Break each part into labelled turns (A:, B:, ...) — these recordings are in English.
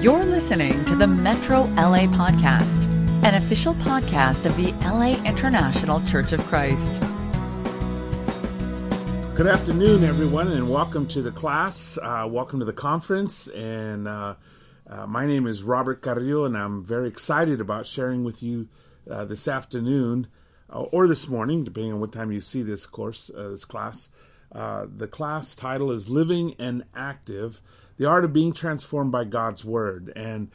A: You're listening to the Metro LA Podcast, an official podcast of the LA International Church of Christ.
B: Good afternoon, everyone, and welcome to the class. Uh, welcome to the conference. And uh, uh, my name is Robert Carrillo, and I'm very excited about sharing with you uh, this afternoon uh, or this morning, depending on what time you see this course, uh, this class. the class title is Living and Active The Art of Being Transformed by God's Word. And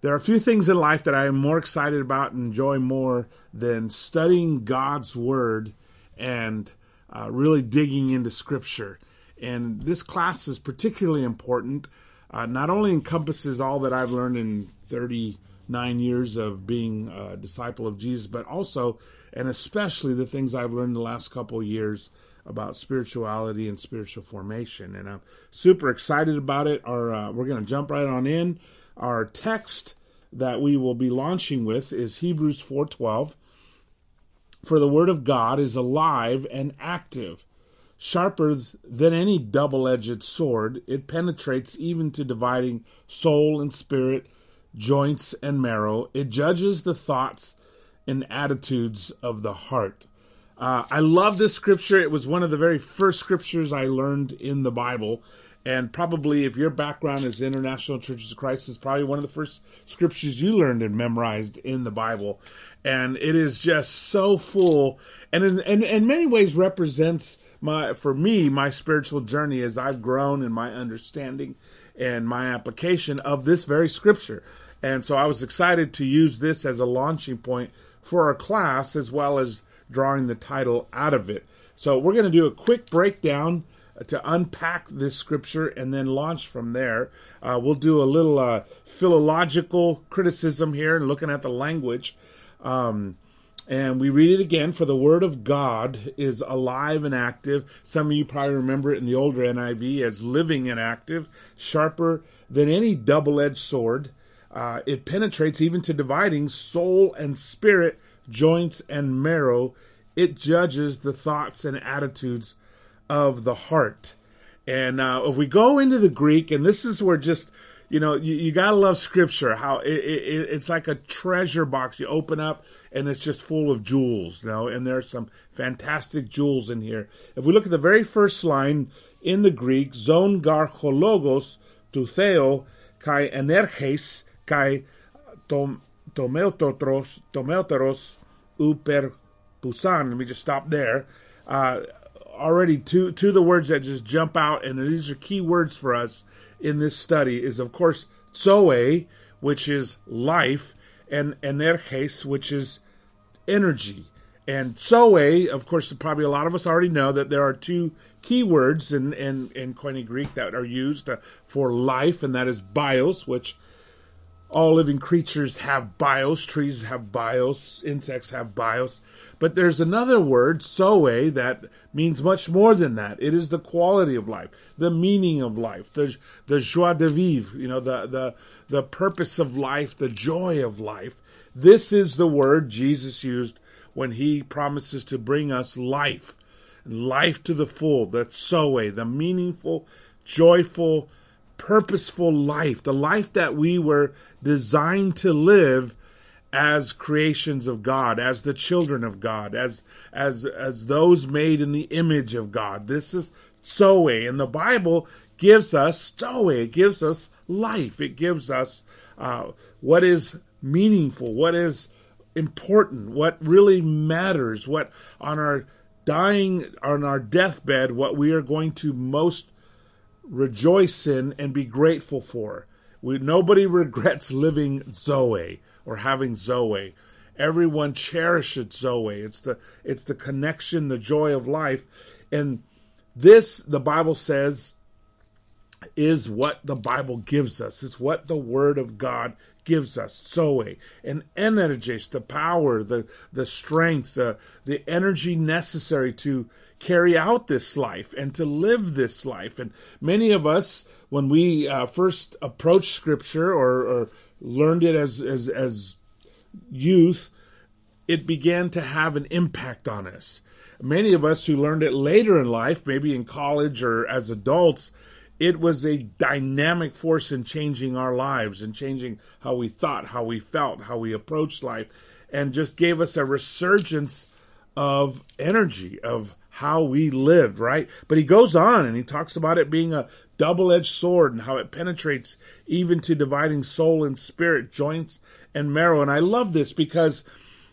B: there are a few things in life that I am more excited about and enjoy more than studying God's Word and uh, really digging into Scripture. And this class is particularly important. Uh, not only encompasses all that I've learned in 39 years of being a disciple of Jesus, but also and especially the things I've learned the last couple years about spirituality and spiritual formation. And I'm super excited about it. Our, uh, we're going to jump right on in. Our text that we will be launching with is Hebrews 4:12. For the word of God is alive and active, sharper than any double edged sword. It penetrates even to dividing soul and spirit, joints and marrow. It judges the thoughts and attitudes of the heart. Uh, I love this scripture. It was one of the very first scriptures I learned in the Bible. And probably, if your background is International Churches of Christ, it's probably one of the first scriptures you learned and memorized in the Bible and it is just so full and in, in, in many ways represents my for me my spiritual journey as I've grown in my understanding and my application of this very scripture. And so I was excited to use this as a launching point for our class as well as drawing the title out of it. So we're going to do a quick breakdown to unpack this scripture and then launch from there. Uh, we'll do a little uh, philological criticism here and looking at the language um, and we read it again for the word of God is alive and active. Some of you probably remember it in the older NIV as living and active, sharper than any double edged sword. Uh, it penetrates even to dividing soul and spirit, joints and marrow. It judges the thoughts and attitudes of the heart. And uh, if we go into the Greek, and this is where just you know, you, you gotta love scripture. How it, it, it's like a treasure box. You open up and it's just full of jewels. You know, and there's some fantastic jewels in here. If we look at the very first line in the Greek, zon garchologos to theo kai energes kai tom, tomeutotros tomeuteros uper pusan. Let me just stop there. Uh, already two two of the words that just jump out, and these are key words for us in this study is, of course, zoe, which is life, and energes, which is energy. And zoe, of course, probably a lot of us already know that there are two key words in, in, in Koine Greek that are used uh, for life, and that is bios, which all living creatures have bios. Trees have bios. Insects have bios. But there's another word, zoe, that means much more than that. It is the quality of life, the meaning of life, the, the joie de vivre, you know, the, the, the purpose of life, the joy of life. This is the word Jesus used when he promises to bring us life, life to the full, that zoe, the meaningful, joyful, purposeful life, the life that we were designed to live as creations of God, as the children of God, as as as those made in the image of God. This is Zoe, and the Bible gives us Zoe. It gives us life. It gives us uh, what is meaningful, what is important, what really matters, what on our dying on our deathbed, what we are going to most rejoice in and be grateful for. We, nobody regrets living Zoe or having Zoe. Everyone cherishes Zoe. It's the it's the connection, the joy of life, and this the Bible says is what the Bible gives us. Is what the Word of God gives us. Zoe and energies, the power, the the strength, the the energy necessary to carry out this life and to live this life. And many of us, when we uh, first approached Scripture or, or learned it as as as youth, it began to have an impact on us. Many of us who learned it later in life, maybe in college or as adults, it was a dynamic force in changing our lives and changing how we thought, how we felt, how we approached life, and just gave us a resurgence of energy, of how we lived, right? But he goes on and he talks about it being a double edged sword and how it penetrates even to dividing soul and spirit, joints and marrow. And I love this because,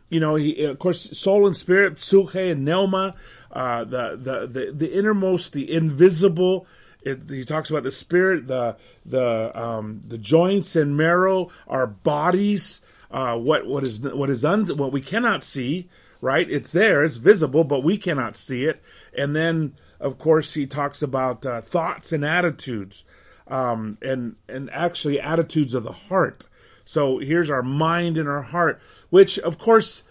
B: you know, he, of course, soul and spirit, psuche and pneuma, uh, the, the, the, the innermost, the invisible. It, he talks about the spirit, the, the, um, the joints and marrow, our bodies, uh, what, what is, what is, un, what we cannot see, right? It's there, it's visible, but we cannot see it. And then, of course, he talks about uh, thoughts and attitudes, um, and and actually attitudes of the heart. So here's our mind and our heart, which of course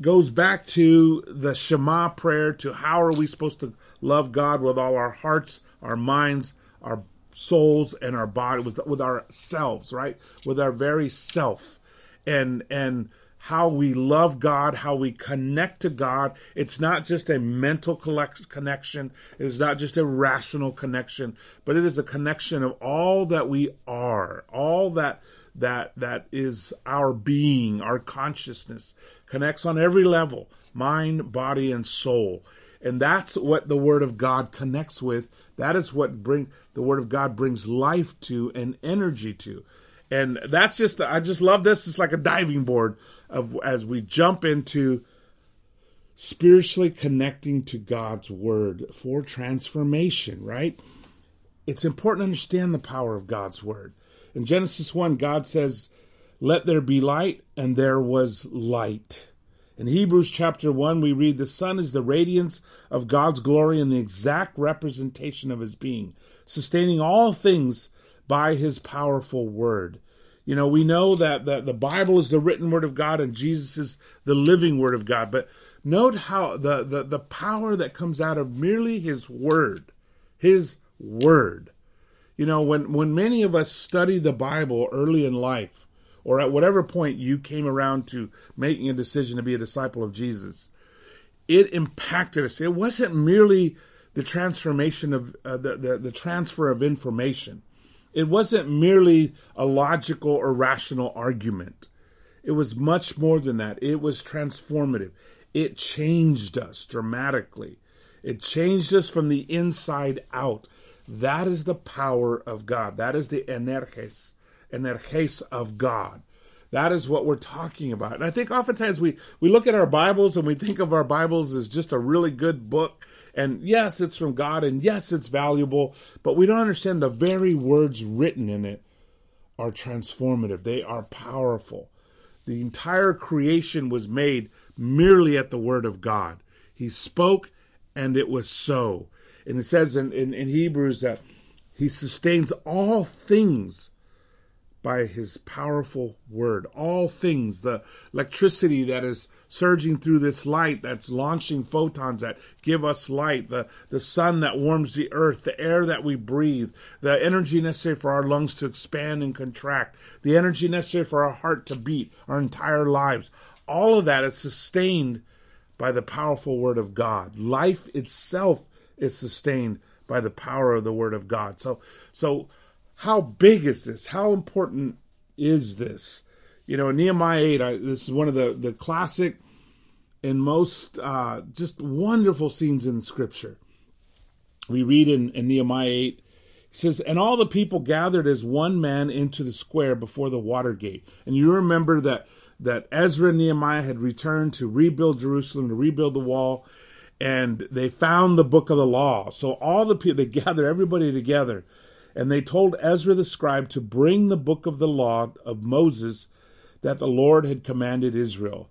B: goes back to the Shema prayer. To how are we supposed to love God with all our hearts, our minds, our souls, and our body, with with ourselves, right? With our very self, and and how we love God, how we connect to God. It's not just a mental collect- connection. It's not just a rational connection, but it is a connection of all that we are, all that that that is our being, our consciousness connects on every level, mind, body, and soul. And that's what the Word of God connects with. That is what bring the Word of God brings life to and energy to. And that's just I just love this. It's like a diving board of as we jump into spiritually connecting to God's word for transformation, right? It's important to understand the power of God's word. In Genesis 1, God says, Let there be light, and there was light. In Hebrews chapter 1, we read, The Son is the radiance of God's glory and the exact representation of his being, sustaining all things by his powerful word. You know, we know that, that the Bible is the written word of God and Jesus is the living word of God. But note how the, the, the power that comes out of merely his word, his word. You know, when, when many of us study the Bible early in life, or at whatever point you came around to making a decision to be a disciple of Jesus, it impacted us. It wasn't merely the transformation of uh, the, the, the transfer of information. It wasn't merely a logical or rational argument. It was much more than that. It was transformative. It changed us dramatically. It changed us from the inside out. That is the power of God. That is the energes, energes of God. That is what we're talking about. And I think oftentimes we, we look at our Bibles and we think of our Bibles as just a really good book and yes, it's from God, and yes, it's valuable, but we don't understand the very words written in it are transformative. They are powerful. The entire creation was made merely at the word of God. He spoke, and it was so. And it says in, in, in Hebrews that he sustains all things by his powerful word. All things, the electricity that is surging through this light that's launching photons that give us light, the, the sun that warms the earth, the air that we breathe, the energy necessary for our lungs to expand and contract, the energy necessary for our heart to beat our entire lives. All of that is sustained by the powerful word of God. Life itself is sustained by the power of the word of God. So, so, how big is this? How important is this? You know, Nehemiah 8, I, this is one of the, the classic and most uh, just wonderful scenes in Scripture. We read in, in Nehemiah 8, it says, And all the people gathered as one man into the square before the water gate. And you remember that, that Ezra and Nehemiah had returned to rebuild Jerusalem, to rebuild the wall, and they found the book of the law. So all the people, they gathered everybody together and they told Ezra the scribe to bring the book of the law of Moses that the Lord had commanded Israel.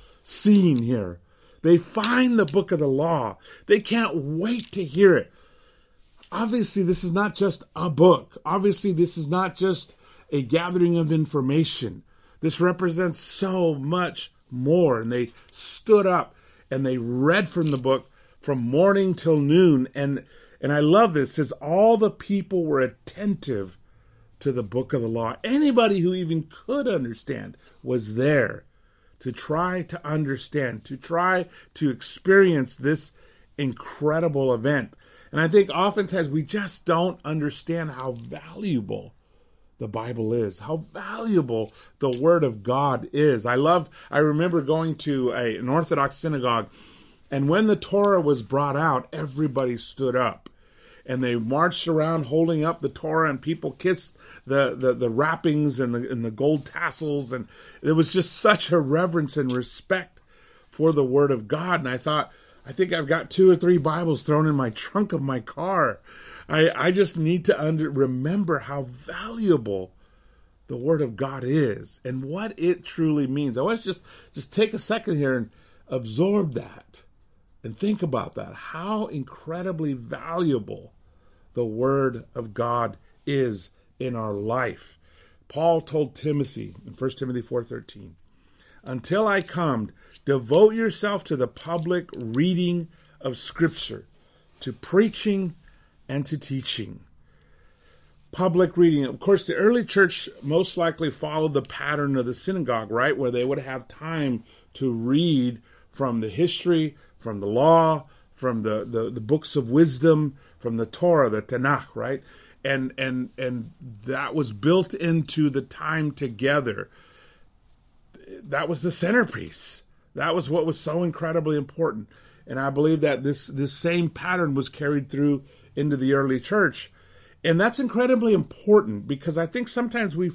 B: scene here. They find the book of the law. They can't wait to hear it. obviously this is not just a book. Obviously this is not just a gathering of information. This represents so much more. And they stood up and they read from the book from morning till noon. And and I love this, says all the people were attentive to the book of the law. Anybody who even could understand was there to try to understand, to try to experience this incredible event. And I think oftentimes we just don't understand how valuable the Bible is, how valuable the Word of God is. I love, I remember going to a, an Orthodox synagogue, and when the Torah was brought out, everybody stood up. And they marched around holding up the Torah, and people kissed the, the, the wrappings and the, and the gold tassels. And it was just such a reverence and respect for the Word of God. And I thought, I think I've got two or three Bibles thrown in my trunk of my car I, I just need to under, remember how valuable the Word of God is and what it truly means. I want to just, just take a second here and absorb that and think about that. How incredibly valuable the Word of God is in our life. Paul told Timothy in 1 Timothy 4:13, "Until I come, devote yourself to the public reading of scripture, to preaching and to teaching. Public reading. Of course, the early church most likely followed the pattern of the synagogue, right? Where they would have time to read from the history, from the law, from the, the, the books of wisdom, from the Torah, the Tanakh, right? And and and that was built into the time together. That was the centerpiece. That was what was so incredibly important. And I believe that this this same pattern was carried through into the early church. And that's incredibly important because I think sometimes we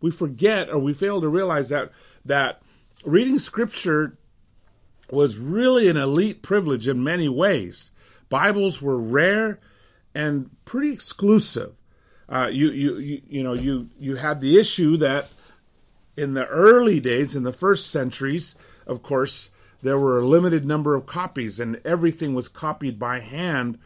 B: we forget or we fail to realize that that reading scripture was really an elite privilege in many ways. Bibles were rare and pretty exclusive. Uh, you, you, you, you know, you, you had the issue that in the early days, in the first centuries, of course, there were a limited number of copies and everything was copied by hand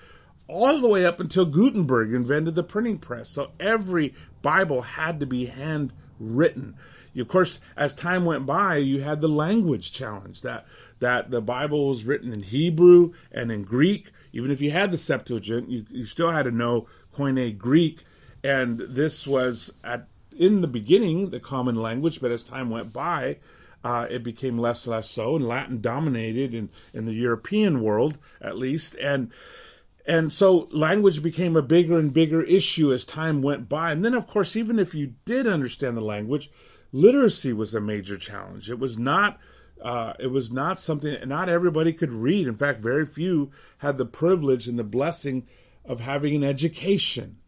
B: all the way up until Gutenberg invented the printing press. So every Bible had to be handwritten. Of course, as time went by, you had the language challenge that that the Bible was written in Hebrew and in Greek. Even if you had the Septuagint, you, you still had to know Koine Greek, and this was at in the beginning the common language, but as time went by, uh, it became less and less so, and Latin dominated in in the European world at least, and and so language became a bigger and bigger issue as time went by. And then, of course, even if you did understand the language, literacy was a major challenge. It was not. Uh, it was not something not everybody could read. In fact, very few had the privilege and the blessing of having an education.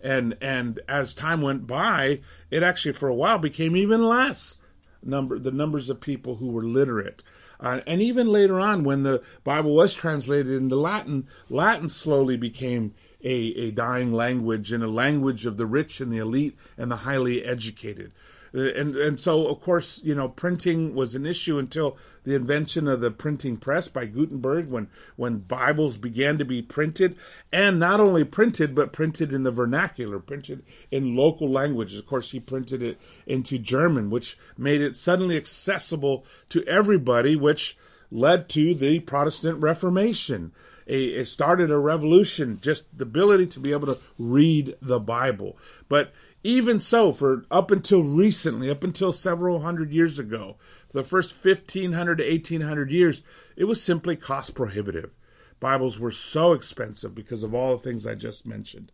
B: And and as time went by, it actually for a while became even less number the numbers of people who were literate. Uh, and even later on, when the Bible was translated into Latin, Latin slowly became a, a dying language and a language of the rich and the elite and the highly educated. Uh, and and so of course you know printing was an issue until the invention of the printing press by Gutenberg when when Bibles began to be printed and not only printed but printed in the vernacular printed in local languages. Of course he printed it into German which made it suddenly accessible to everybody which led to the Protestant Reformation. It started a revolution just the ability to be able to read the Bible. But even so, for up until recently, up until several hundred years ago, for the first 1500 to 1800 years, it was simply cost prohibitive. Bibles were so expensive because of all the things I just mentioned.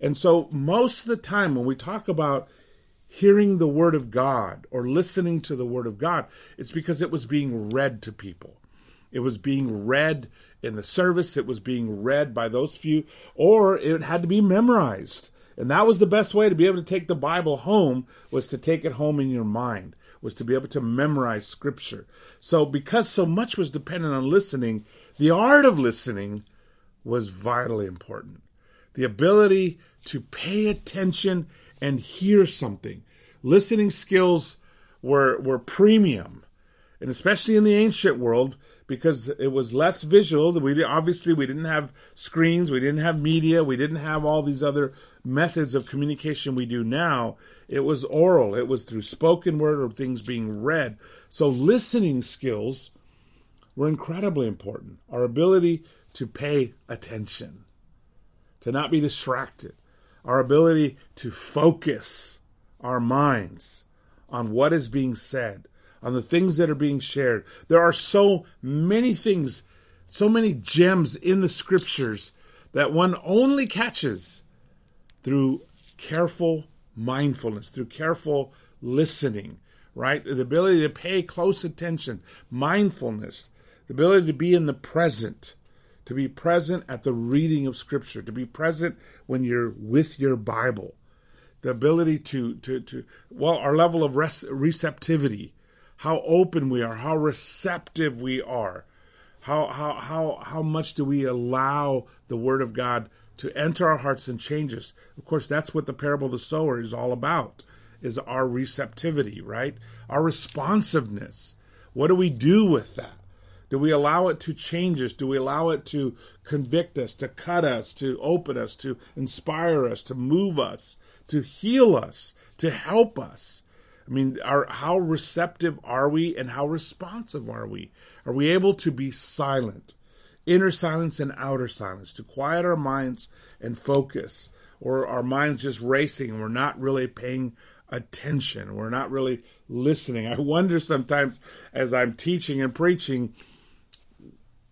B: And so, most of the time, when we talk about hearing the Word of God or listening to the Word of God, it's because it was being read to people. It was being read in the service, it was being read by those few, or it had to be memorized. And that was the best way to be able to take the Bible home was to take it home in your mind, was to be able to memorize scripture. So because so much was dependent on listening, the art of listening was vitally important. The ability to pay attention and hear something. Listening skills were were premium. and especially in the ancient world, because it was less visual. We obviously we didn't have screens, we didn't have media, we didn't have all these other methods of communication we do now. It was oral. It was through spoken word or things being read. So listening skills were incredibly important. Our ability to pay attention, to not be distracted, our ability to focus our minds on what is being said, on the things that are being shared. There are so many things, so many gems in the scriptures that one only catches through careful mindfulness, through careful listening, right? The ability to pay close attention, mindfulness, the ability to be in the present, to be present at the reading of Scripture, to be present when you're with your Bible, the ability to, to, to well, our level of res- receptivity, how open we are, how receptive we are, how, how, how, how much do we allow the Word of God to enter our hearts and change us. Of course, that's what the parable of the sower is all about, is our receptivity, right? Our responsiveness. What do we do with that? Do we allow it to change us? Do we allow it to convict us, to cut us, to open us, to inspire us, to move us, to heal us, to help us? I mean, are, how receptive are we and how responsive are we? Are we able to be silent? Inner silence and outer silence, to quiet our minds and focus, or our minds just racing and we're not really paying attention. We're not really listening. I wonder sometimes as I'm teaching and preaching,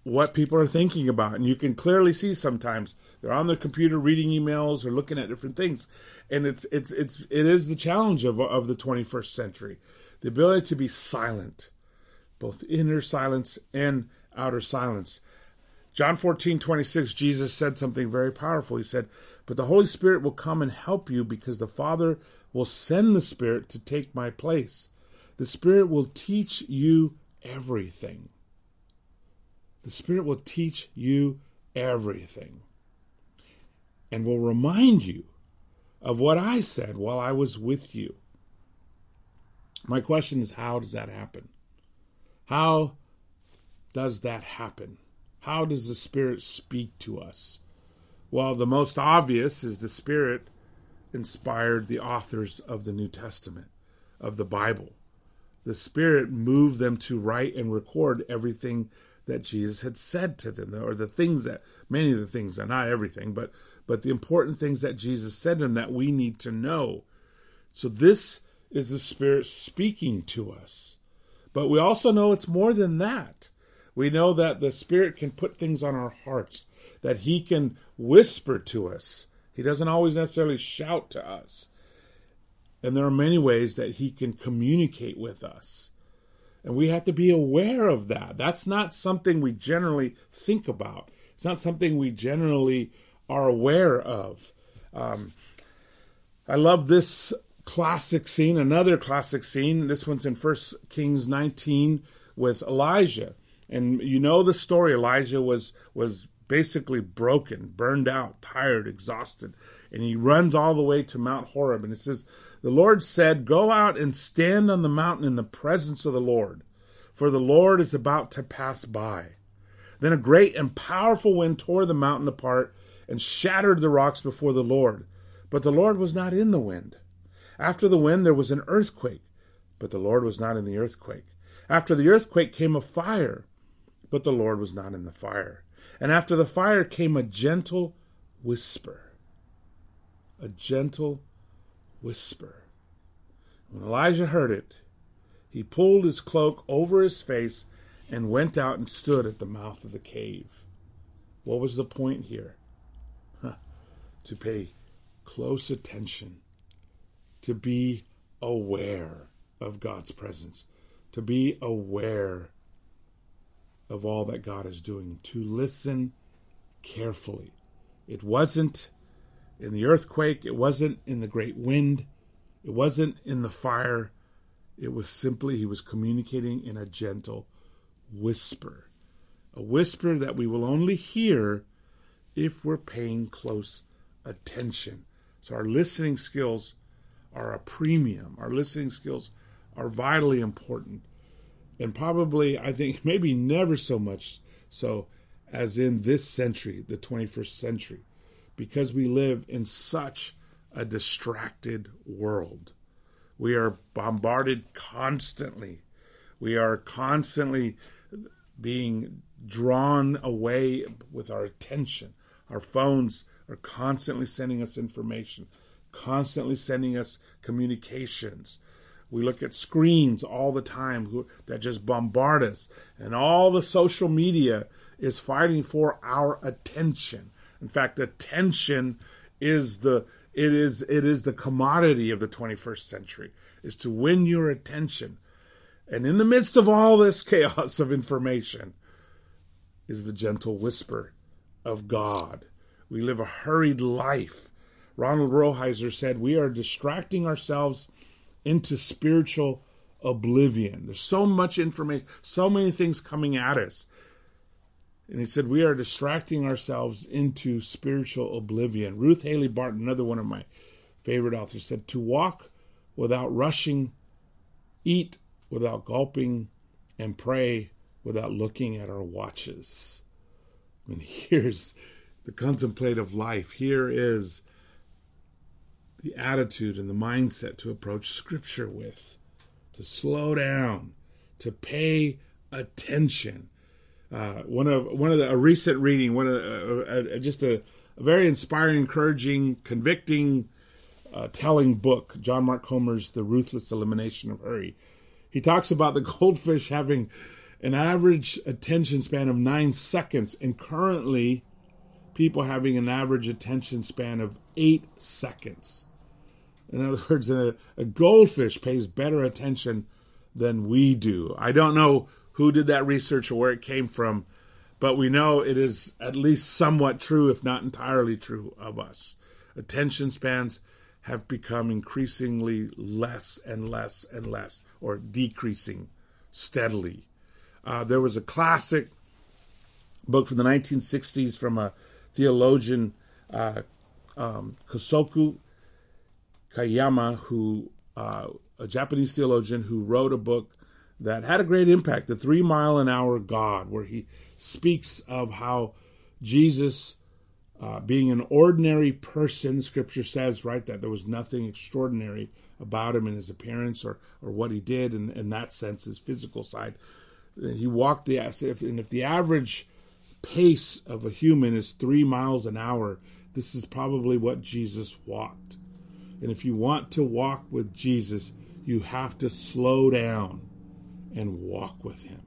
B: what people are thinking about. And you can clearly see sometimes they're on their computer reading emails or looking at different things. And it's it's it's it is the challenge of of the 21st century. The ability to be silent, both inner silence and outer silence. John 14, 26, Jesus said something very powerful. He said, But the Holy Spirit will come and help you because the Father will send the Spirit to take my place. The Spirit will teach you everything. The Spirit will teach you everything and will remind you of what I said while I was with you. My question is how does that happen? How does that happen? How does the Spirit speak to us? Well, the most obvious is the Spirit inspired the authors of the New Testament, of the Bible. The Spirit moved them to write and record everything that Jesus had said to them, or the things that many of the things, not everything, but but the important things that Jesus said to him that we need to know. So this is the Spirit speaking to us. But we also know it's more than that. We know that the Spirit can put things on our hearts, that He can whisper to us. He doesn't always necessarily shout to us. And there are many ways that He can communicate with us. And we have to be aware of that. That's not something we generally think about. It's not something we generally are aware of. Um, I love this classic scene, another classic scene. This one's in First Kings 19 with Elijah. And you know the story. Elijah was was basically broken, burned out, tired, exhausted. And he runs all the way to Mount Horeb. And it says, The Lord said, Go out and stand on the mountain in the presence of the Lord, for the Lord is about to pass by. Then a great and powerful wind tore the mountain apart and shattered the rocks before the Lord. But the Lord was not in the wind. After the wind, there was an earthquake, but the Lord was not in the earthquake. After the earthquake came a fire, but the Lord was not in the fire. And after the fire came a gentle whisper. A gentle whisper. When Elijah heard it, he pulled his cloak over his face and went out and stood at the mouth of the cave. What was the point here? To pay close attention, to be aware of God's presence, to be aware of all that God is doing, to listen carefully. It wasn't in the earthquake, it wasn't in the great wind, it wasn't in the fire. It was simply, he was communicating in a gentle whisper. A whisper that we will only hear if we're paying close attention. So our listening skills are a premium. Our listening skills are vitally important and probably, I think, maybe never so much so as in this century, the 21st century, because we live in such a distracted world. We are bombarded constantly. We are constantly being drawn away with our attention. Our phones are constantly sending us information, constantly sending us communications. We look at screens all the time that just bombard us, and all the social media is fighting for our attention. In fact, attention is the it is it is the commodity of the 21st century is to win your attention. And in the midst of all this chaos of information is the gentle whisper of God. We live a hurried life. Ronald Rolheiser said, We are distracting ourselves into spiritual oblivion. There's so much information, so many things coming at us. And he said, We are distracting ourselves into spiritual oblivion. Ruth Haley Barton, another one of my favorite authors, said, To walk without rushing, eat without gulping, and pray without looking at our watches. I mean, here's the contemplative life. Here is the attitude and the mindset to approach Scripture with, to slow down, to pay attention. Uh, one of one of the a recent reading, one of the, uh, uh, just a, a, very inspiring, encouraging, convicting, uh, telling book. John Mark Comer's "The Ruthless Elimination of Hurry." He talks about the goldfish having an average attention span of nine seconds, and currently, people having an average attention span of eight seconds. In other words, a, a goldfish pays better attention than we do. I don't know who did that research or where it came from, but we know it is at least somewhat true, if not entirely true, of us. Attention spans have become increasingly less and less and less, or decreasing steadily. Uh, there was a classic book from the 1960s from a theologian, uh, um, Kosuke Koyama, who uh, a Japanese theologian who wrote a book that had a great impact, The Three Mile an Hour God, where he speaks of how Jesus, uh, being an ordinary person, Scripture says, right, that there was nothing extraordinary about him in his appearance or, or what he did, in, in that sense, his physical side. He walked the, and if the average pace of a human is three miles an hour, this is probably what Jesus walked. And if you want to walk with Jesus, you have to slow down and walk with him.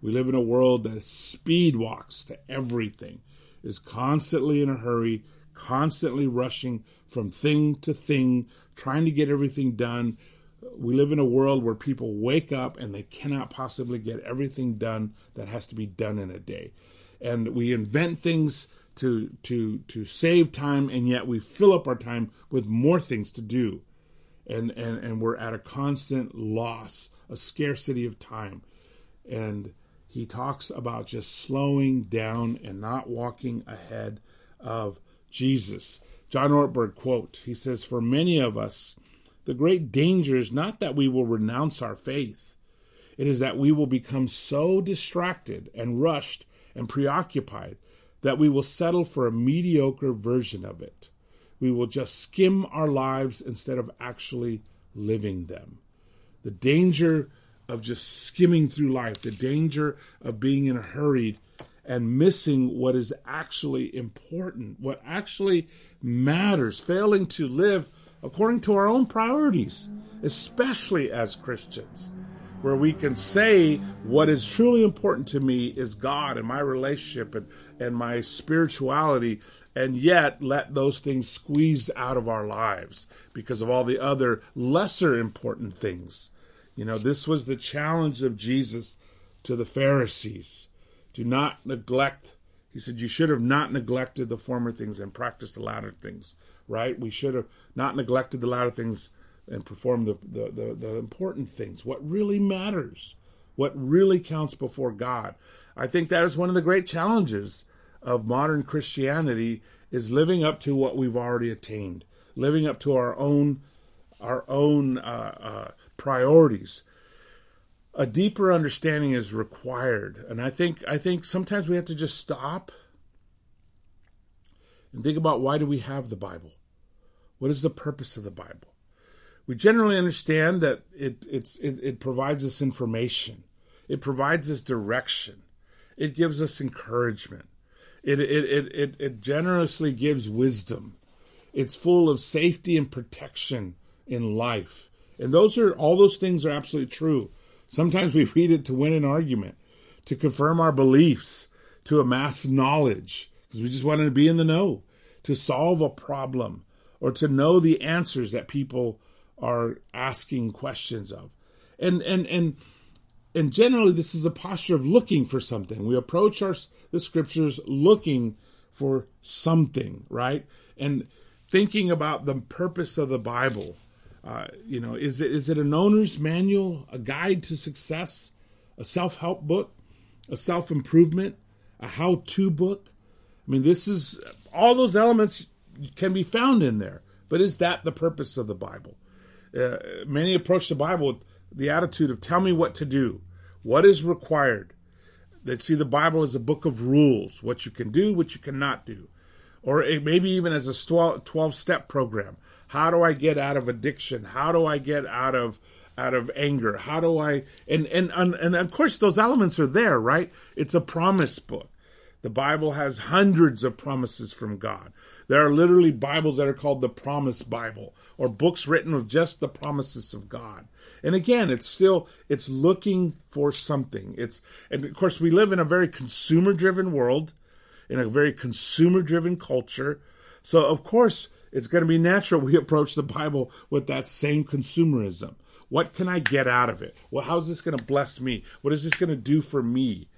B: We live in a world that speed walks to everything, is constantly in a hurry, constantly rushing from thing to thing, trying to get everything done. We live in a world where people wake up and they cannot possibly get everything done that has to be done in a day. And we invent things to to to save time and yet we fill up our time with more things to do. And and and we're at a constant loss a scarcity of time. And he talks about just slowing down and not walking ahead of Jesus. John Ortberg quote he says for many of us the great danger is not that we will renounce our faith. It is that we will become so distracted and rushed and preoccupied that we will settle for a mediocre version of it. We will just skim our lives instead of actually living them. The danger of just skimming through life, the danger of being in a hurry and missing what is actually important, what actually matters, failing to live according to our own priorities, especially as Christians where we can say what is truly important to me is God and my relationship and, and my spirituality, and yet let those things squeeze out of our lives because of all the other lesser important things. You know, this was the challenge of Jesus to the Pharisees. Do not neglect, he said, you should have not neglected the former things and practiced the latter things, right? We should have not neglected the latter things and perform the, the, the, the, important things, what really matters, what really counts before God. I think that is one of the great challenges of modern Christianity is living up to what we've already attained, living up to our own our own uh, uh, priorities. a deeper understanding is required. And I think I think sometimes we have to just stop and think about why do we have the Bible? What is the purpose of the Bible? We generally understand that it it, it provides us information. It provides us direction. It gives us encouragement. It, it, it, it, it generously gives wisdom. It's full of safety and protection in life. And those are all those things are absolutely true. Sometimes we read it to win an argument, to confirm our beliefs, to amass knowledge, because we just wanted to be in the know, to solve a problem, or to know the answers that people are asking questions of. And and and and generally this is a posture of looking for something. We approach our the scriptures looking for something, right? And thinking about the purpose of the Bible uh, you know, is it is it an owner's manual, a guide to success, a self help book, a self improvement, a how to book? I mean, this is all those elements can be found in there. But is that the purpose of the Bible? Uh, many approach the Bible with the attitude of "Tell me what to do, what is required." They see the Bible as a book of rules, what you can do, what you cannot do, or maybe even as a 12 step program how do I get out of addiction? How do I get out of out of anger? How do I and and and, and of course those elements are there, right? It's a promise book. The Bible has hundreds of promises from God. There are literally Bibles that are called the Promise Bible or books written with just the promises of God. And again, it's still it's looking for something. It's and of course we live in a very consumer driven world, in a very consumer driven culture. So of course it's going to be natural we approach the Bible with that same consumerism. What can I get out of it? Well, how's this going to bless me? What is this going to do for me?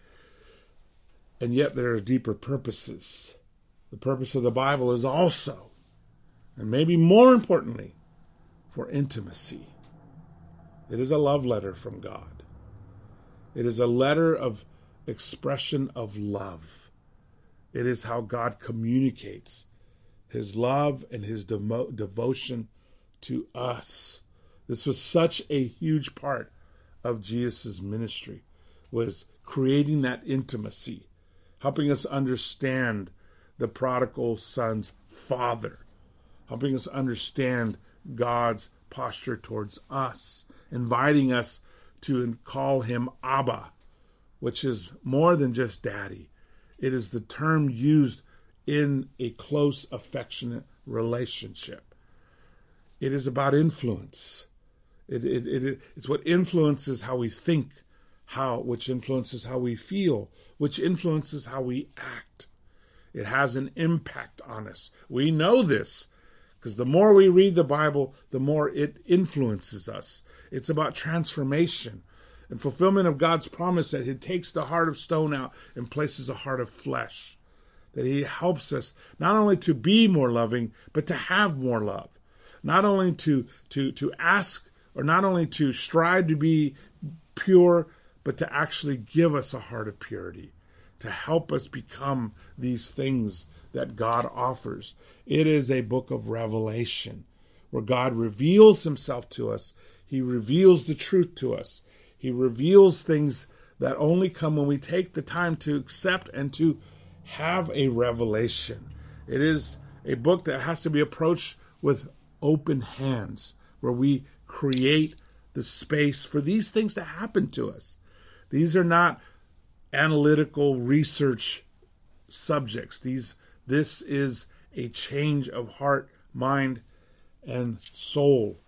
B: And yet there are deeper purposes. The purpose of the Bible is also, and maybe more importantly, for intimacy. It is a love letter from God. It is a letter of expression of love. It is how God communicates his love and his demo- devotion to us. This was such a huge part of Jesus' ministry was creating that intimacy, helping us understand the prodigal son's father, helping us understand God's posture towards us, inviting us to call him Abba, which is more than just daddy. It is the term used in a close, affectionate relationship. It is about influence. It, it, it, it's what influences how we think, how which influences how we feel, which influences how we act. It has an impact on us. We know this because the more we read the Bible, the more it influences us. It's about transformation and fulfillment of God's promise that He takes the heart of stone out and places a heart of flesh that He helps us not only to be more loving, but to have more love. Not only to to to ask or not only to strive to be pure, but to actually give us a heart of purity, to help us become these things that God offers. It is a book of revelation where God reveals himself to us. He reveals the truth to us. He reveals things that only come when we take the time to accept and to have a revelation. It is a book that has to be approached with open hands, where we create the space for these things to happen to us. These are not analytical research subjects. These this is a change of heart, mind, and soul.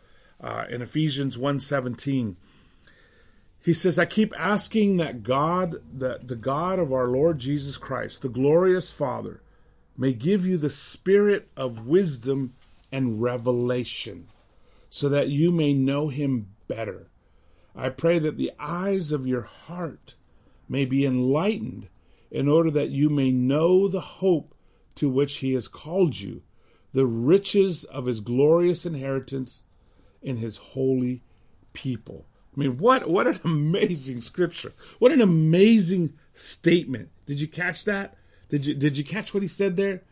B: Uh, in Ephesians 1.17, he says, I keep asking that God, that the God of our Lord Jesus Christ, the glorious Father, may give you the spirit of wisdom and revelation, so that you may know him better. I pray that the eyes of your heart may be enlightened in order that you may know the hope to which he has called you, the riches of his glorious inheritance in his holy people. I mean, what what an amazing scripture! What an amazing statement! Did you catch that? Did you did you catch what he said there?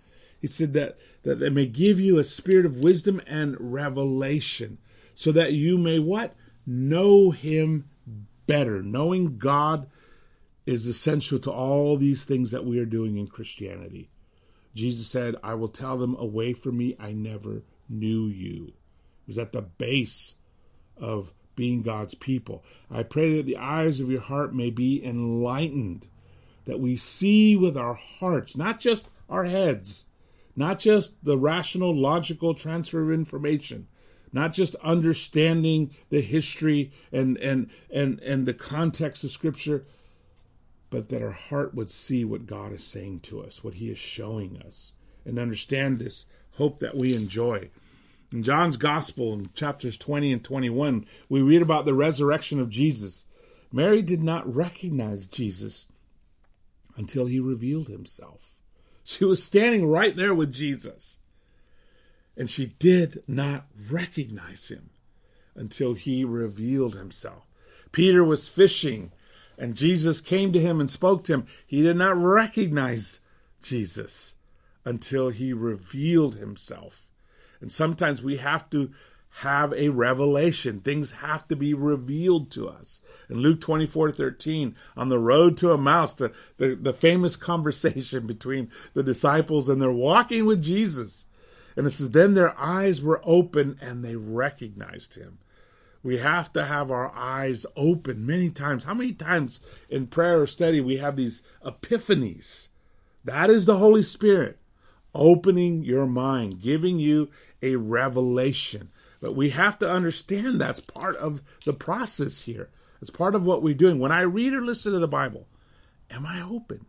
B: He said that that they may give you a spirit of wisdom and revelation, so that you may what know him better. Knowing God is essential to all these things that we are doing in Christianity. Jesus said, I will tell them, Away from me, I never knew you. It was at the base of being God's people. I pray that the eyes of your heart may be enlightened, that we see with our hearts, not just our heads, not just the rational, logical transfer of information, not just understanding the history and, and, and, and the context of Scripture, but that our heart would see what God is saying to us, what He is showing us, and understand this hope that we enjoy. In John's Gospel, in chapters 20 and 21, we read about the resurrection of Jesus. Mary did not recognize Jesus until he revealed himself. She was standing right there with Jesus, and she did not recognize him until he revealed himself. Peter was fishing and Jesus came to him and spoke to him, he did not recognize Jesus until he revealed himself. And sometimes we have to have a revelation. Things have to be revealed to us. In Luke 24 13, on the road to Emmaus, the, the, the famous conversation between the disciples and they're walking with Jesus. And it says, Then their eyes were open and they recognized him. We have to have our eyes open many times. How many times in prayer or study we have these epiphanies? That is the Holy Spirit opening your mind, giving you a revelation. But we have to understand that's part of the process here. It's part of what we're doing. When I read or listen to the Bible, am I open?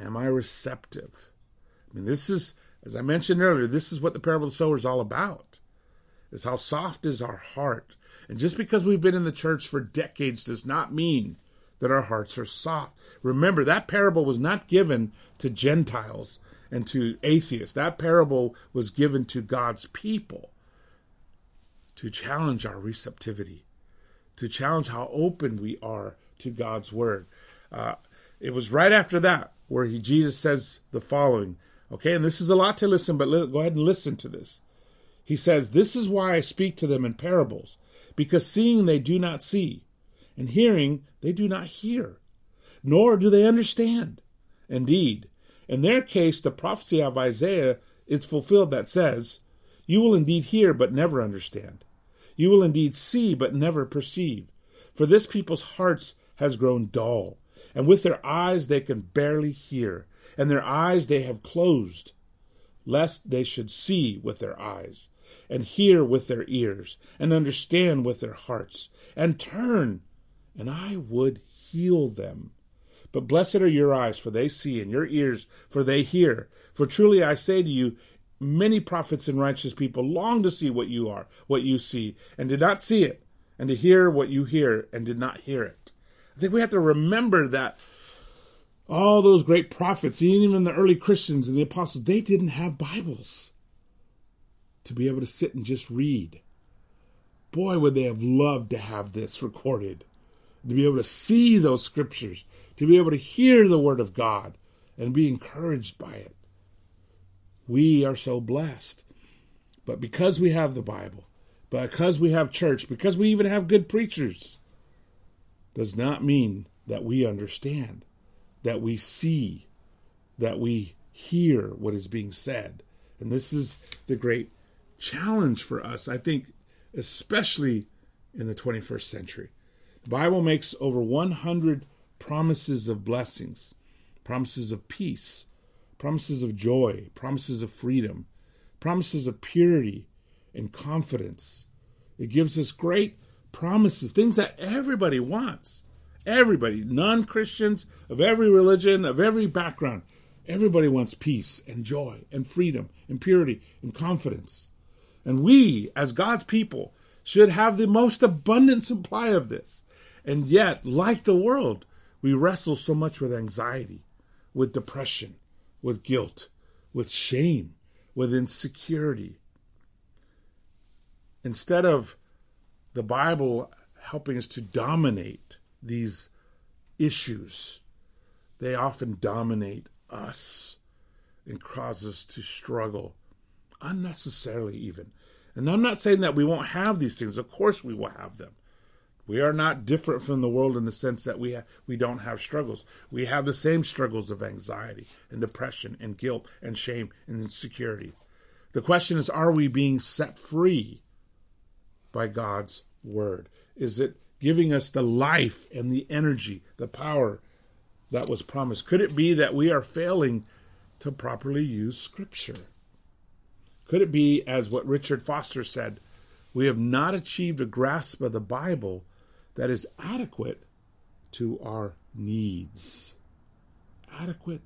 B: Am I receptive? I mean, this is, as I mentioned earlier, this is what the parable of the sower is all about. Is how soft is our heart and just because we've been in the church for decades does not mean that our hearts are soft. Remember, that parable was not given to Gentiles and to atheists. That parable was given to God's people to challenge our receptivity, to challenge how open we are to God's word. Uh, it was right after that where he, Jesus says the following. Okay, and this is a lot to listen, but go ahead and listen to this. He says, This is why I speak to them in parables because seeing they do not see, and hearing they do not hear, nor do they understand. Indeed, in their case, the prophecy of Isaiah is fulfilled that says, You will indeed hear, but never understand. You will indeed see, but never perceive. For this people's hearts has grown dull, and with their eyes they can barely hear, and their eyes they have closed, lest they should see with their eyes and hear with their ears, and understand with their hearts, and turn, and I would heal them. But blessed are your eyes, for they see, and your ears, for they hear. For truly I say to you, many prophets and righteous people long to see what you are, what you see, and did not see it, and to hear what you hear, and did not hear it. I think we have to remember that all those great prophets, even the early Christians and the apostles, they didn't have Bibles to be able to sit and just read. Boy, would they have loved to have this recorded, to be able to see those scriptures, to be able to hear the word of God and be encouraged by it. We are so blessed. But because we have the Bible, because we have church, because we even have good preachers, does not mean that we understand, that we see, that we hear what is being said. And this is the great challenge for us, I think, especially in the 21st century. The Bible makes over 100 promises of blessings, promises of peace, promises of joy, promises of freedom, promises of purity and confidence. It gives us great promises, things that everybody wants. Everybody, non Christians of every religion, of every background, everybody wants peace and joy and freedom and purity and confidence. And we, as God's people, should have the most abundant supply of this. And yet, like the world, we wrestle so much with anxiety, with depression, with guilt, with shame, with insecurity. Instead of the Bible helping us to dominate these issues, they often dominate us and cause us to struggle unnecessarily even. And I'm not saying that we won't have these things. Of course we will have them. We are not different from the world in the sense that we ha- we don't have struggles. We have the same struggles of anxiety and depression and guilt and shame and insecurity. The question is are we being set free by God's word? Is it giving us the life and the energy, the power that was promised? Could it be that we are failing to properly use scripture? Could it be as what Richard Foster said, we have not achieved a grasp of the Bible that is adequate to our needs. Adequate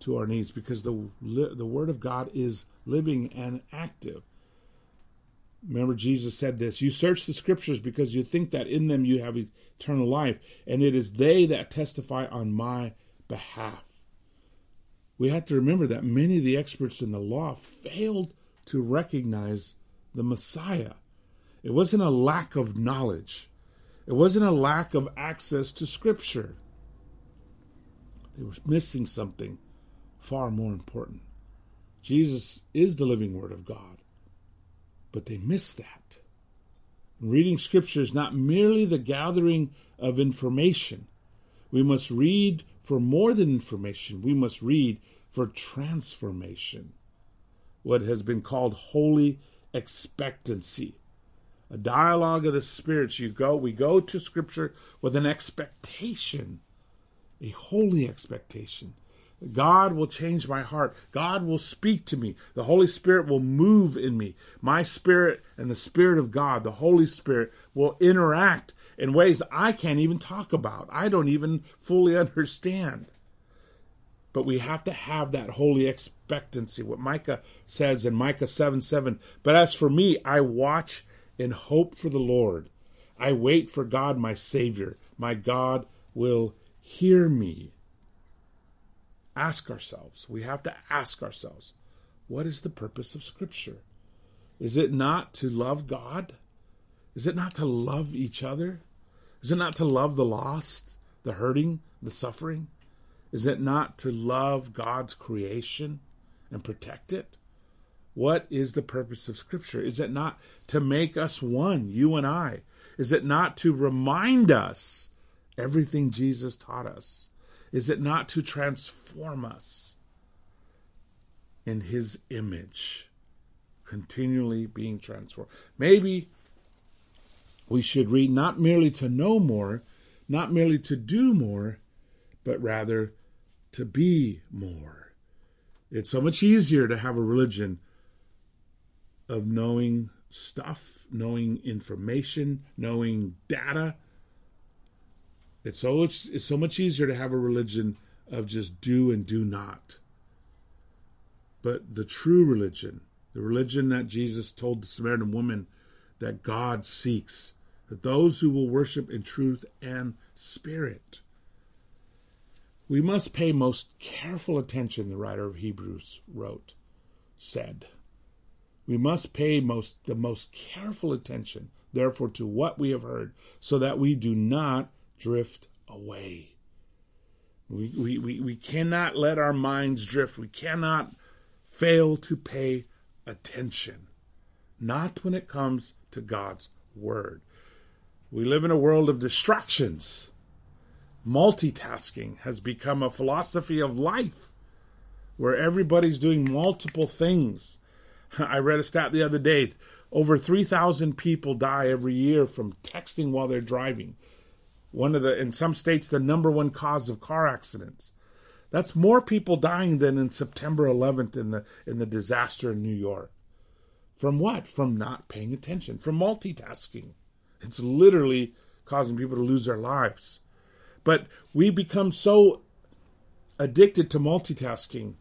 B: to our needs because the the word of God is living and active. Remember Jesus said this, you search the scriptures because you think that in them you have eternal life and it is they that testify on my behalf. We have to remember that many of the experts in the law failed to recognize the Messiah. It wasn't a lack of knowledge. It wasn't a lack of access to Scripture. They were missing something far more important. Jesus is the living Word of God, but they missed that. Reading Scripture is not merely the gathering of information. We must read for more than information, we must read for transformation. What has been called holy expectancy a dialogue of the spirits. You go, we go to Scripture with an expectation, a holy expectation. God will change my heart. God will speak to me. The Holy Spirit will move in me. My spirit and the Spirit of God, the Holy Spirit, will interact in ways I can't even talk about. I don't even fully understand. But we have to have that holy expectancy. What Micah says in Micah 7 7. But as for me, I watch and hope for the Lord. I wait for God, my Savior. My God will hear me. Ask ourselves, we have to ask ourselves, what is the purpose of Scripture? Is it not to love God? Is it not to love each other? Is it not to love the lost, the hurting, the suffering? Is it not to love God's creation and protect it? What is the purpose of Scripture? Is it not to make us one, you and I? Is it not to remind us everything Jesus taught us? Is it not to transform us in His image? Continually being transformed. Maybe we should read not merely to know more, not merely to do more, but rather to be more. It's so much easier to have a religion of knowing stuff, knowing information, knowing data. It's so it's, it's so much easier to have a religion of just do and do not. But the true religion, the religion that Jesus told the Samaritan woman that God seeks, that those who will worship in truth and spirit. We must pay most careful attention, the writer of Hebrews wrote, said. We must pay most the most careful attention, therefore, to what we have heard, so that we do not drift away. We, we, we, we cannot let our minds drift. We cannot fail to pay attention. Not when it comes to God's Word. We live in a world of distractions. Multitasking has become a philosophy of life where everybody's doing multiple things. I read a stat the other day. Over 3,000 people die every year from texting while they're driving. One of the, in some states, the number one cause of car accidents. That's more people dying than in September 11th in the, in the disaster in New York. From what? From not paying attention, from multitasking. It's literally causing people to lose their lives. But we become so addicted to multitasking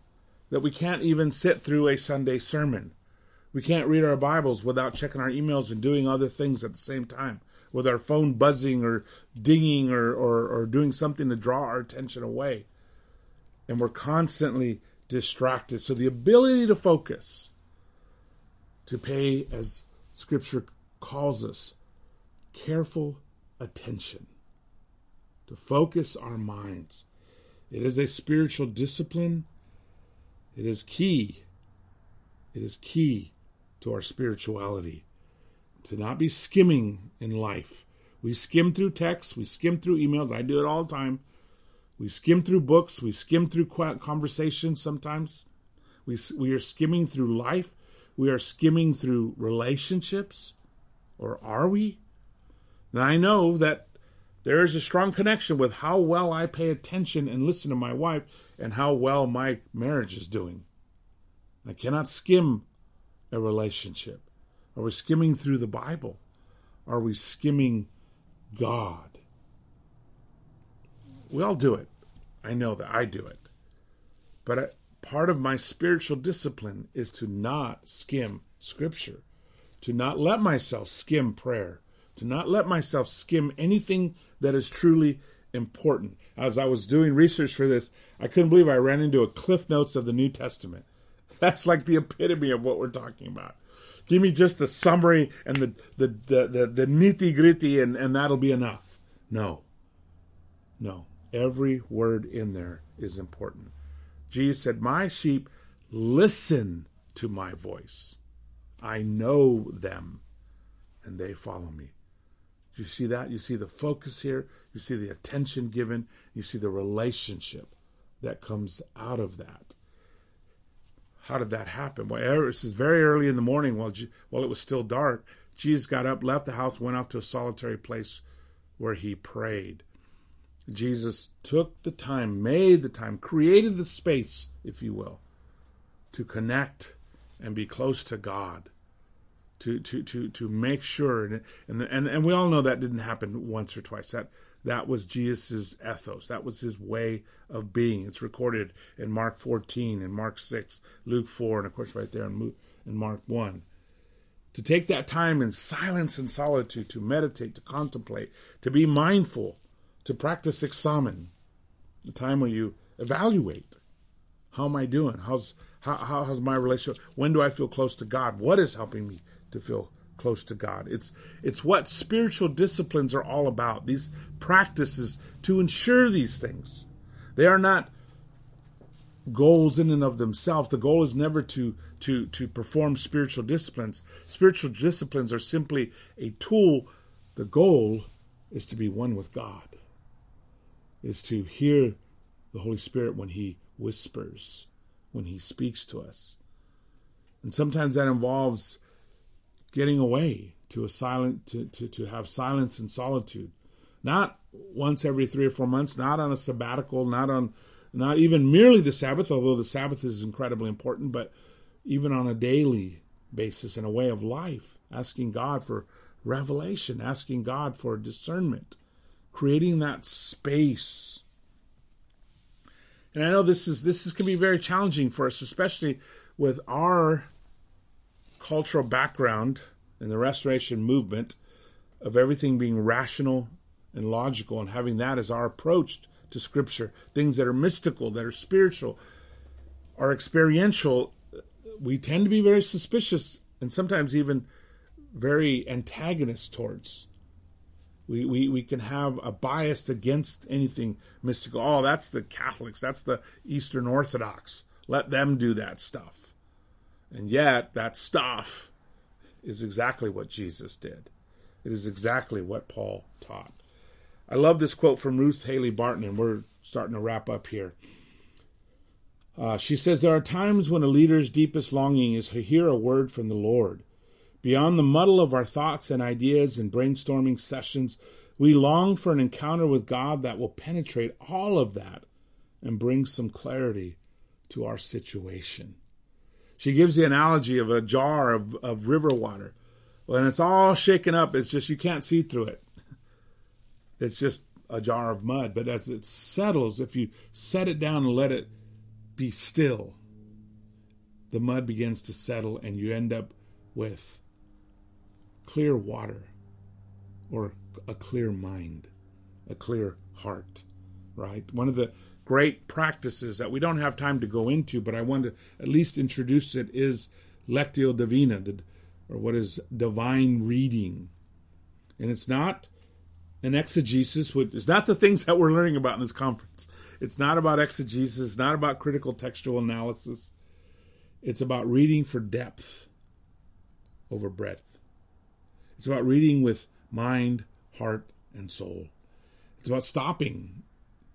B: that we can't even sit through a Sunday sermon. We can't read our Bibles without checking our emails and doing other things at the same time, with our phone buzzing or dinging or, or, or doing something to draw our attention away. And we're constantly distracted. So the ability to focus, to pay, as Scripture calls us, careful attention, to focus our minds. It is a spiritual discipline. It is key. It is key to our spirituality, to not be skimming in life. We skim through texts, we skim through emails. I do it all the time. We skim through books, we skim through conversations sometimes. We, we are skimming through life, we are skimming through relationships. Or are we? Now, I know that there is a strong connection with how well I pay attention and listen to my wife and how well my marriage is doing. I cannot skim a relationship. Are we skimming through the Bible? Are we skimming God? We all do it. I know that I do it. But part of my spiritual discipline is to not skim Scripture, to not let myself skim prayer, to not let myself skim anything that is truly important. As I was doing research for this, I couldn't believe I ran into a Cliff Notes of the New Testament. That's like the epitome of what we're talking about. Give me just the summary and the the the, the, the nitty gritty, and, and that'll be enough. No. No. Every word in there is important. Jesus said, My sheep listen to my voice. I know them, and they follow me. You see that? You see the focus here. You see the attention given. You see the relationship that comes out of that. How did that happen? Well, er, this is very early in the morning while, while it was still dark. Jesus got up, left the house, went off to a solitary place where he prayed. Jesus took the time, made the time, created the space, if you will, to connect and be close to God to to to to make sure and and and, and we all know that didn't happen once or twice. That that was Jesus' ethos. That was his way of being. It's recorded in Mark 14 and Mark 6 Luke 4 and of course right there in, in Mark 1 to take that time in silence and solitude to meditate to contemplate to be mindful to practice examen the time where you evaluate how am I doing? How's how, how, how's my relationship? When do I feel close to God? What is helping me to feel close to God. It's it's what spiritual disciplines are all about. These practices to ensure these things. They are not goals in and of themselves. The goal is never to to to perform spiritual disciplines. Spiritual disciplines are simply a tool. The goal is to be one with God. Is to hear the Holy Spirit when he whispers, when he speaks to us. And sometimes that involves getting away to a silent to, to, to have silence and solitude. Not once every three or four months, not on a sabbatical, not on not even merely the Sabbath, although the Sabbath is incredibly important, but even on a daily basis in a way of life, asking God for revelation, asking God for discernment, creating that space. And I know this is this is can be very challenging for us, especially with our cultural background in the restoration movement of everything being rational and logical and having that as our approach to scripture things that are mystical that are spiritual are experiential we tend to be very suspicious and sometimes even very antagonist towards we, we, we can have a bias against anything mystical. Oh, that's the Catholics. That's the Eastern Orthodox. Let them do that stuff. And yet, that stuff is exactly what Jesus did. It is exactly what Paul taught. I love this quote from Ruth Haley Barton, and we're starting to wrap up here. Uh, she says, There are times when a leader's deepest longing is to hear a word from the Lord. Beyond the muddle of our thoughts and ideas and brainstorming sessions, we long for an encounter with God that will penetrate all of that and bring some clarity to our situation. She gives the analogy of a jar of, of river water. When it's all shaken up, it's just you can't see through it. It's just a jar of mud. But as it settles, if you set it down and let it be still, the mud begins to settle and you end up with clear water or a clear mind, a clear heart, right? One of the great practices that we don't have time to go into, but I want to at least introduce it is Lectio Divina, or what is divine reading. And it's not an exegesis, which is not the things that we're learning about in this conference. It's not about exegesis, it's not about critical textual analysis. It's about reading for depth over breadth. It's about reading with mind, heart, and soul. It's about stopping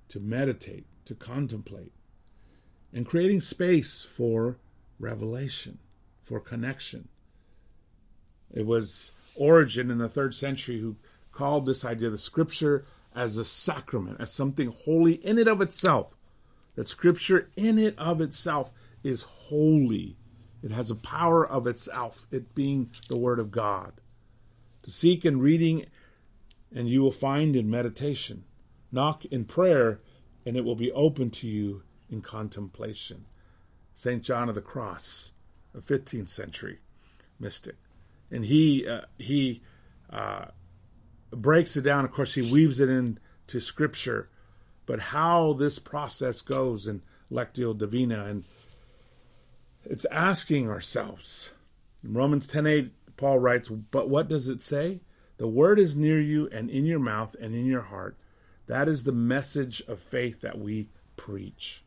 B: to meditate, to contemplate, and creating space for revelation, for connection. It was Origen in the third century who called this idea the scripture as a sacrament, as something holy in it of itself. That scripture in it of itself is holy. It has a power of itself, it being the word of God. To seek in reading, and you will find in meditation. Knock in prayer, and it will be open to you in contemplation. St. John of the Cross, a 15th century mystic. And he, uh, he uh, breaks it down. Of course, he weaves it into scripture, but how this process goes in Lectio Divina. And it's asking ourselves. In Romans 10.8, Paul writes, But what does it say? The word is near you and in your mouth and in your heart. That is the message of faith that we preach.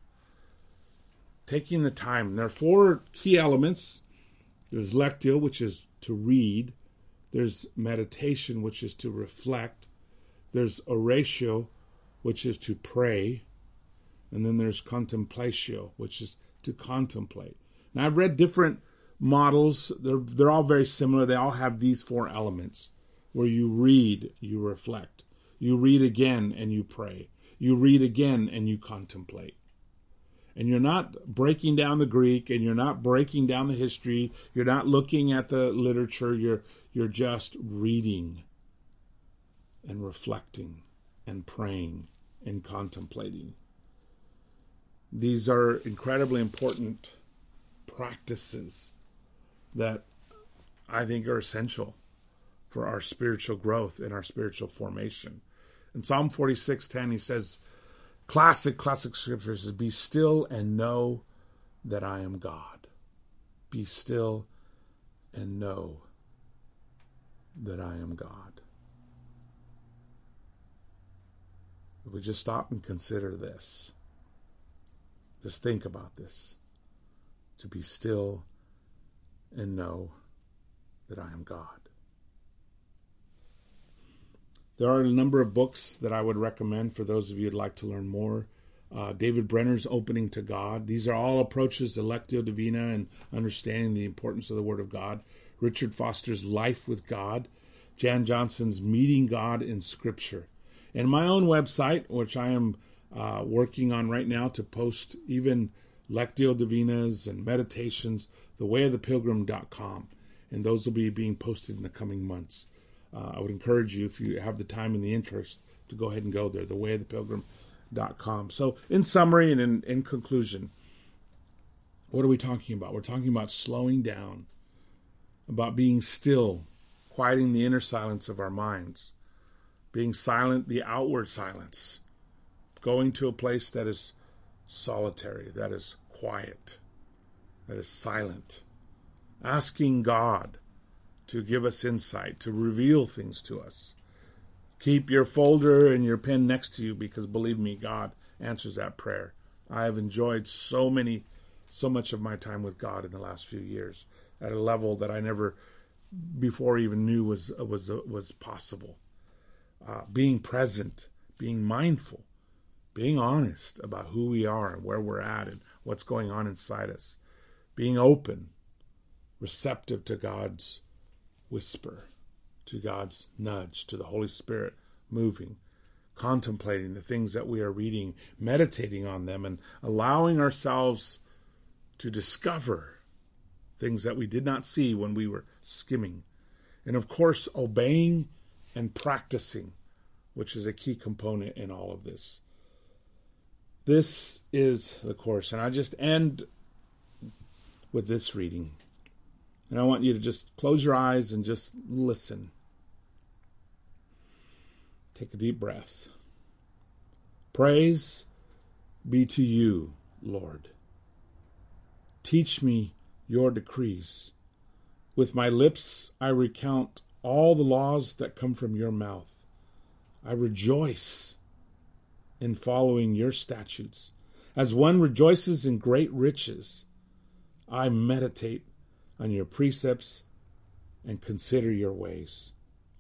B: Taking the time. There are four key elements. There's lectio, which is to read. There's meditation, which is to reflect. There's oratio, which is to pray. And then there's contemplatio, which is to contemplate. Now, I've read different models. They're, they're all very similar. They all have these four elements where you read, you reflect. You read again and you pray. You read again and you contemplate. And you're not breaking down the Greek and you're not breaking down the history. You're not looking at the literature. You're, you're just reading and reflecting and praying and contemplating. These are incredibly important practices that I think are essential for our spiritual growth and our spiritual formation. In Psalm 46:10 he says classic classic scripture is be still and know that I am God. Be still and know that I am God. If we just stop and consider this, just think about this to be still and know that I am God. There are a number of books that I would recommend for those of you who'd like to learn more. Uh, David Benner's Opening to God. These are all approaches to Lectio Divina and understanding the importance of the Word of God. Richard Foster's Life with God. Jan Johnson's Meeting God in Scripture. And my own website, which I am uh, working on right now to post even Lectio Divinas and meditations, thewayofthepilgrim.com. And those will be being posted in the coming months. Uh, I would encourage you, if you have the time and the interest, to go ahead and go there, thewayofthepilgrim.com. So, in summary and in, in conclusion, what are we talking about? We're talking about slowing down, about being still, quieting the inner silence of our minds, being silent, the outward silence, going to a place that is solitary, that is quiet, that is silent, asking God to give us insight, to reveal things to us. Keep your folder and your pen next to you because believe me, God answers that prayer. I have enjoyed so many, so much of my time with God in the last few years at a level that I never before even knew was was was possible. Uh, being present, being mindful, being honest about who we are and where we're at and what's going on inside us, being open, receptive to God's whisper, to God's nudge, to the Holy Spirit moving, contemplating the things that we are reading, meditating on them, and allowing ourselves to discover things that we did not see when we were skimming. And of course, obeying and practicing, which is a key component in all of this. This is the course, and I just end with this reading. And I want you to just close your eyes and just listen. Take a deep breath. Praise be to you, Lord. Teach me your decrees. With my lips I recount all the laws that come from your mouth. I rejoice in following your statutes. As one rejoices in great riches, I meditate on your precepts and consider your ways.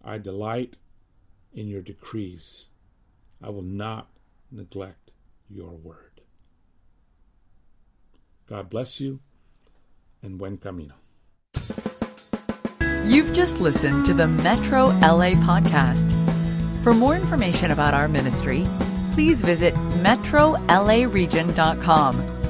B: I delight in your decrees. I will not neglect your word. God bless you and buen camino.
A: You've just listened to the Metro LA podcast. For more information about our ministry, please visit metrolaregion.com